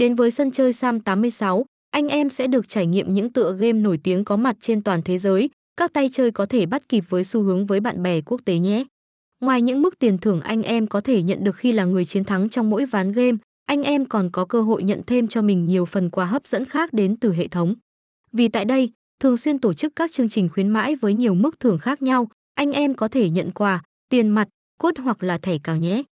Đến với sân chơi Sam 86, anh em sẽ được trải nghiệm những tựa game nổi tiếng có mặt trên toàn thế giới, các tay chơi có thể bắt kịp với xu hướng với bạn bè quốc tế nhé. Ngoài những mức tiền thưởng anh em có thể nhận được khi là người chiến thắng trong mỗi ván game, anh em còn có cơ hội nhận thêm cho mình nhiều phần quà hấp dẫn khác đến từ hệ thống. Vì tại đây, thường xuyên tổ chức các chương trình khuyến mãi với nhiều mức thưởng khác nhau, anh em có thể nhận quà, tiền mặt, cốt hoặc là thẻ cào nhé.